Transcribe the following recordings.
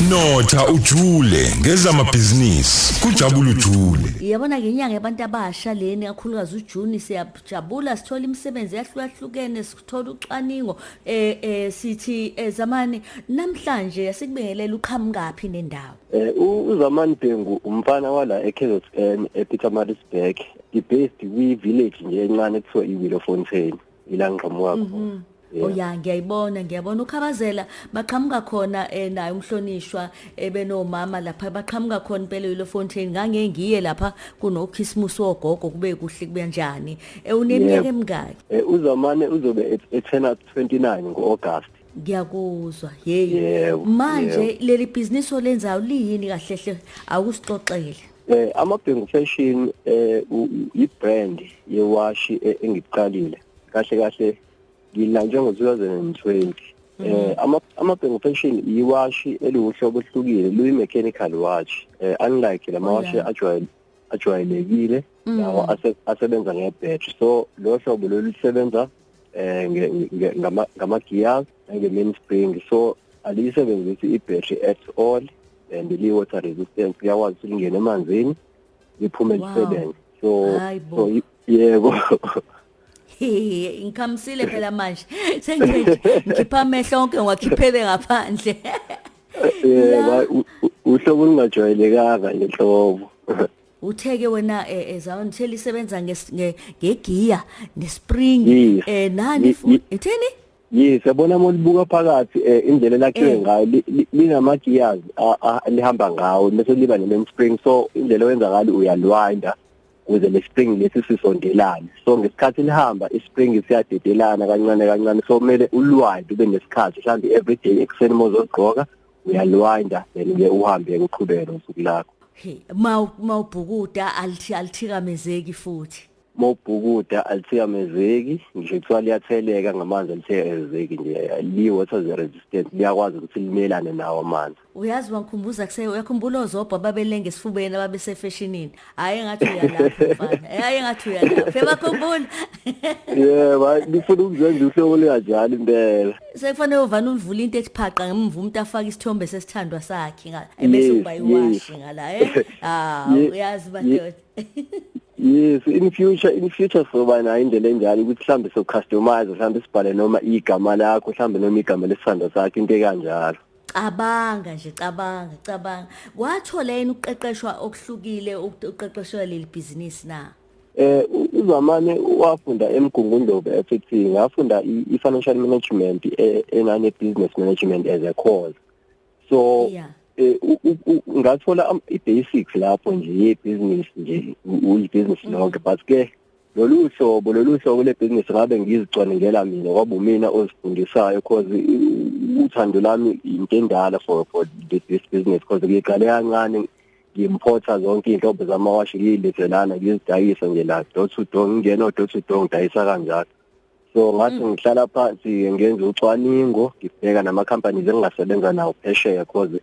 notha ujule. Ngezamabhizinisi kujabula ujule. Yabona ke inyanga yabantu abasha leni kakhulukazi uJuni siyajabula sithola imisebenzi yahlukahlukene sithola ucwaningo eh eh sithi eh, zamani namhlanje asikubingelela uqhamukapi nendawo? Eh u- uZamani Bhengu umfana wala eKZN ePietermaritzburg i-based kwi-village nje encane kuthiwa iWillowfontein ila ngiqhamuka khona. Oh ya ngiyayibona ngiyabona. Ukhabazela baqhamuka khona eh naye umhlonishwa ebenomama lapha. Baqhamuka khona impela yilo Fontaine. Ngange ngiye lapha kuno Christmas wogogo kube kuhle kube kanjani eh uneminyaka Yebo. emingaki? Eh uZamani uzobe et- ethena 29 ngo-August. ngiyakuzwa yeyi Yebo, manje leli business olenzayo liyini kahle hle akusixoxele Eh amaBhengu Fashion eh u- u- i-brand yewashi e- engiqalile. Kahle kahle ngilanje ngo-2020. Eh ama amaBhengu Fashion iwashi eliwuhlobo ohlukile luyi mechanical watch. Eh unlike lamawashi yeah. ajwayele ajwayelekile lawa ase- asebenza ngebhattery. So lo hlobo lolu lisebenza eh nge- nge- ngama ngama gears nge mainspring. So alisebenzisi i-battery at all and li-water resistant liyakwazi ukuthi lingene emanzini liphume Wow. lisebenze so Hayi bo. so y- yebo He ngikhamisile phela manje. Sengithi ngikhipha amehlo onke ngwakhiphele ngaphandle. Yebo u- u- uhlobo olungajwayelekanga inhlobo utheke wena eh, eh zawon theli isebenza ngegiya nespring eh nani Ye- fu ye- etheni? Yes yabona uma libuka phakathi eh, indlela lakhiwe Eh. ngayo li- li- linama-gears a- a- lihamba ngawo bese liba ne-mainspring so indlela wenzakala uyalwinda ukuze le spring lesi sisondelane. So ngesikhathi lihamba ispring siyadedelana kancane kancane. So kumele ulwinde ube nesikhathi mhlawumbe everyday ekuseni uma uzogqoka uyalwinda then-ke uhambe uqhubeke nosuku lakho. He maw mawubhukuda alithi alithikamezeki futhi. Mawubhukuda alithikamezeki ngisho kuthiwa liyatheleka ngamanzi alithikamezeki nje li-water resistant liyakwazi ukuthi limelane nawo amanzi. Uyazi wangikhumbuza kuse uyakhumbula ozobha babelenge esifubeni ababesefashionini hayi engathi uyalapha mfana. Hayi engathi uyalapha. Ebakhumbula yebo lifuna ukuzenza uhlobo luyajala impela. Sekufanele uvana ulivula into ethi phaqa ngemva umuntu afake isithombe sesithandwa sakhe ngala ebese Yes, uba iwashi yes. ngala eh? Ah Ye- uyazi ye- badoda yes in future in future soba nayo indlela enjalo ukuthi mhlambe so customize mhlambe sibhale noma igama lakho mhlambe noma igama lesithando sakhe into ekanjalo? Cabanga nje cabanga cabanga. Wathola yini ukuqeqeshwa okuhlukile ukuqeqeshwa leli business na? Eh u- uZamane wafunda emgungundlovu FT ngafunda i- i-financial management eh, enane business management as a course so Yeah. Eh u- u- u- ngathola am- i-basics lapho nje ye-business nje u- uyi-business lonke but ke lolu hlobo lolu hlobo le-business ngabe ngizicwaningela mina kwaba umina ozifundisayo cause i- uthando lami into endala for for this, this business cause ngiqale kancane ngimporta zonke inhlobo zamawashi ngiyilethelana ngizidayisa nje la door to door ngingena door to door ngidayisa kanjalo. So ngathi ngihlala phansi ngenza ucwaningo ngibheka nama companies engingasebenza nawo phesheya cause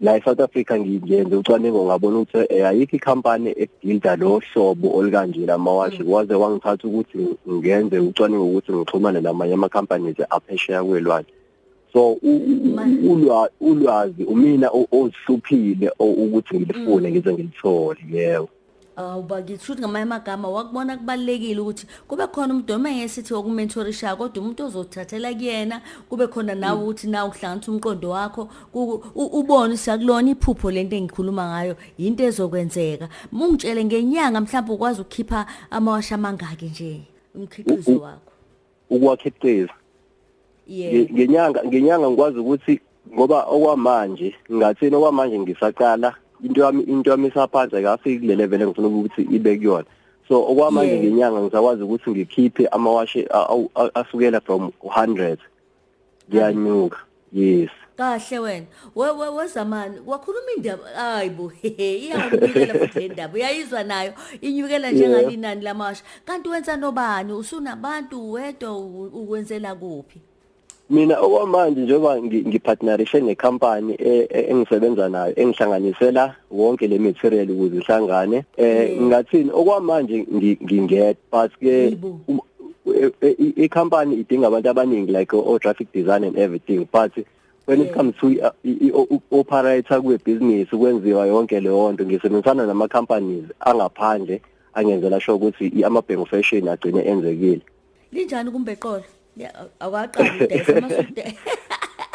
la eSouth Africa ngiyenze ucwaningo ngabona ukuthi eh, ayikho ikhampani ebuilda lo hlobo olukanje lamawashi waze wangithatha ukuthi ngenze ucwaningo ukuthi ngixhumane namanye ama companies aphesheya kwelwandle so u- u- Ma- ulwa- ulwazi umina o- ozihluphile o- ukuthi ngilifune ngize ngilithole yebo. Awuba ngithuthi ngamanye amagama wakubona kubalekile ukuthi kube khona umuntu noma ngesithi okumentorisha kodwa umuntu ozothathela kuyena. Kube khona nawe ukuthi nawe uhlanganisa umqondo wakho. Ku- u- ubone siyakulona iphupho lento engikhuluma ngayo into ezokwenzeka. Mungitshele ngenyanga mhlawumbe ukwazi ukukhipha amawasha amangaki nje umkhiqizo wakho. ukwakhiqiza yebo Nge- ngenyanga ngenyanga ngikwazi ukuthi ngoba okwamanje ngathini okwamanje ngisaqala into yami into yami isaphansi akafiki kule level engifuna ukuthi ibe kuyona. So okwamanje Yeah. ngenyanga ngizakwazi ukuthi ngikhiphe amawashi a- awu- a- asukela from 100 kuyanyuka. Yes. Kahle wena. We we wezamani? Wakhuluma indaba hayibo iyangibikela futhi le ndaba. Uyayizwa nayo? Inyukela njengalinani lamasha kanti wenza nobani? Usunabantu wedwa u- ukwenzela kuphi? Mina okwamanje njengoba ngi- ngipartnerishe nekhampani e- e- engisebenza nayo engihlanganisela wonke le material ukuze ihlangane eh Yeah. ngathini okwamanje ngi- nginget but ke Yebo. um- e- e- i company idinga abantu abaningi like o traffic design and everything but when it comes to uh, i- i- o- operator kwebusiness kwenziwa yonke leyo nto ngisebenzisana nama companies angaphandle angenzela sure ukuthi i- ama-bank fashion agcine enzekile linjani kumbeqolo awaqali udayisa amasude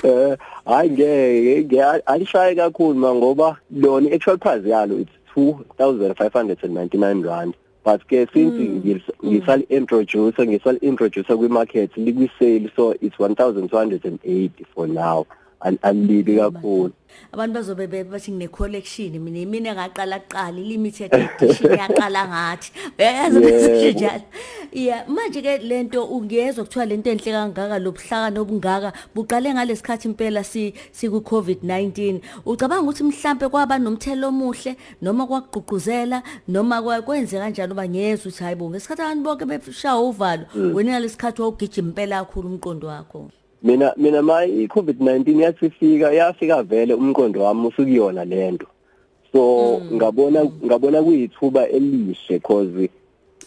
eh hayi ngeke ngeke alishaye kakhulu ma ngoba lona actual price yalo it's 2599 rand. But ke since ngis- ngisali introduce ngisali introduce kwi market likwi sale so it's 1280 for now. Al- alibi kakhulu. abantu bazobe be- bathi ngine collection mina mina ngaqala kuqala limited edition yaqala ngathi. Uyayazi bese Yebo. njalo yeah manje ke lento ungezwe kuthiwa lento enhle kangaka lobuhlakani obungaka buqale ngalesikhathi impela si siku COVID-19 ucabanga ukuthi mhlambe kwaba nomthelo omuhle noma kwaqhuquzela noma kwa- kwenze kanjani uba ngezwe ukuthi hayibo ngesikhathi abantu bonke beshaya uvalo. Wena ngalesikhathi wawugijima impela kakhulu umqondo wakho. Mina mina ma i-covid-19 yathi ifika yafika vele umqondo wami usukuyona lento. So ngabona ngabona kuyithuba elihle cause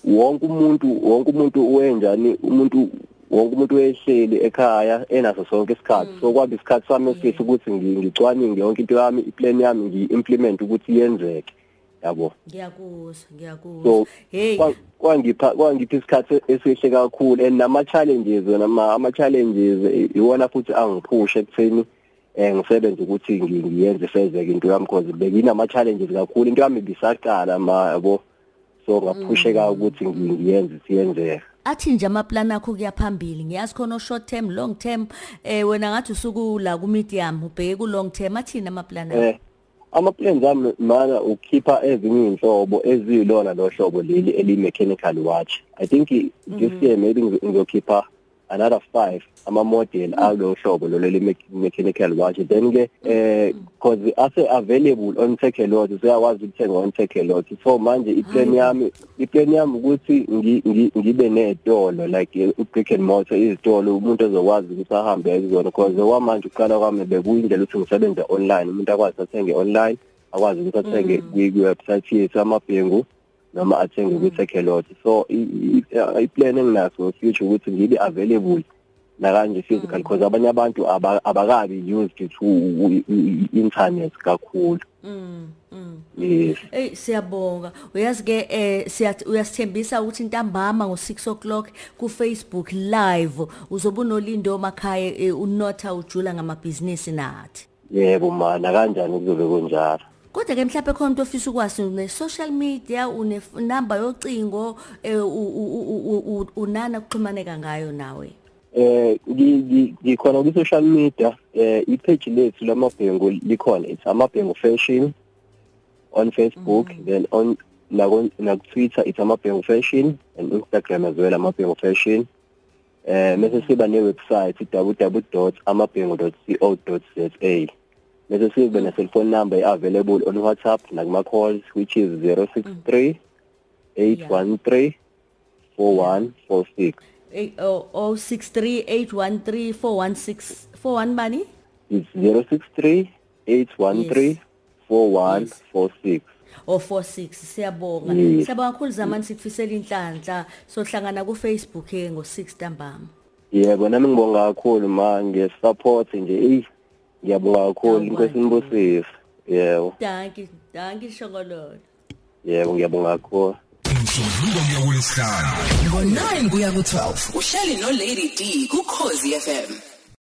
wonke umuntu wonke umuntu wenjani umuntu wonke umuntu wehleli ekhaya enaso sonke isikhathi. So kwaba isikhathi sami esihle ukuthi ngi- ngicwaninge yonke into yami iplan yami ngi-implement ukuthi yenzeke. Yabo? Ngiyakuzwa ngiyakuzwa. So hey. kwa- kwangipha kwangipha isikhathi esihle kakhulu and nama challenges wona ama challenges iwona futhi angiphushe ekutheni eh ngisebenze ukuthi ngi- ngiyenze fezeke into yami because bekinama challenges kakhulu. Into yami bisaqala ma yabo? So ngaphusheka ukuthi ngi- ngiyenze siyenzeka athi nje amaplan akho kuya phambili ngiyazi khona short term long term eh wena ngathi usuku la ku medium ubheke ku long term athini amaplan akho? Eh ama plans ami mana ukhipha ezinye inhlobo ezilona lo hlobo leli eli mechanical watch. I think i- this year maybe ngizo- ngizokhipha another 5 ama model alo hlobo lo leli me- mechanical watch then ke eh because ase available on Takealot uyakwazi ukuthenga on Takealot so manje iplan yami iplan yami ukuthi ngi- ngi- ngibe netolo like u brick and mortar izitolo umuntu ezokwazi ukuthi ahambe kuzona. Because wamanje uqala kwami bekuyindlela ukuthi ngisebenze online. Umuntu akwazi athenge online akwazi ukuthi athenge kwi-website yethu amabhengu noma athenge kwi-Takealot so i- i- i-plan enginaso future ukuthi ngibe available nakanje physical because abanye abantu aba- abakabi used to i- i- internet kakhulu. Mm mm yes. Ey siyabonga. Uyazi ke eh siyathi uyasithembisa ukuthi ntambama ngo6 o'clock ku Facebook live. Uzobe unolindo makhaya eh, unotha ujula ngamabhizinisi nathi. Yebo mana kanjani kuzobe kunjalo? Kodwa ke mhlawumbe khona umuntu ofisa ukwazi une social media une f- number yocingo eh, u- u- u- u- u- unana kuxhumaneka ngayo nawe? Eh ngi- ngi- ngikhona ku social media eh ipage lethu lamabhengu likhona. It's amabhengu fashion on Facebook then on nako na Twitter it's amabhengu fashion and Instagram as well amabhengu fashion. Eh mase siba ne website www.amabhengu.co.za bese sibe ne cellphone number available on WhatsApp nakuma calls which is 063 813 4146 Eh, oh, 0638134164 41 bani It's 063 813 Yes. 4146. o 46 siyabonga. Yes. siyabonga kakhulu zamani sikufisela inhlanhla sohlangana ku Facebook ke ngo6 ntambama. Yebo nami ngibonga kakhulu ma ngesupport nje. Eh ngiyabonga kakhulu Awubani. inkosi inibusise. Yebo, danki danki shongololo yebo ngiyabonga kakhulu. umsombuluko kuya kulesihlanu ngo-9 kuya ku-12 uhleli no-lady d kukhozi fm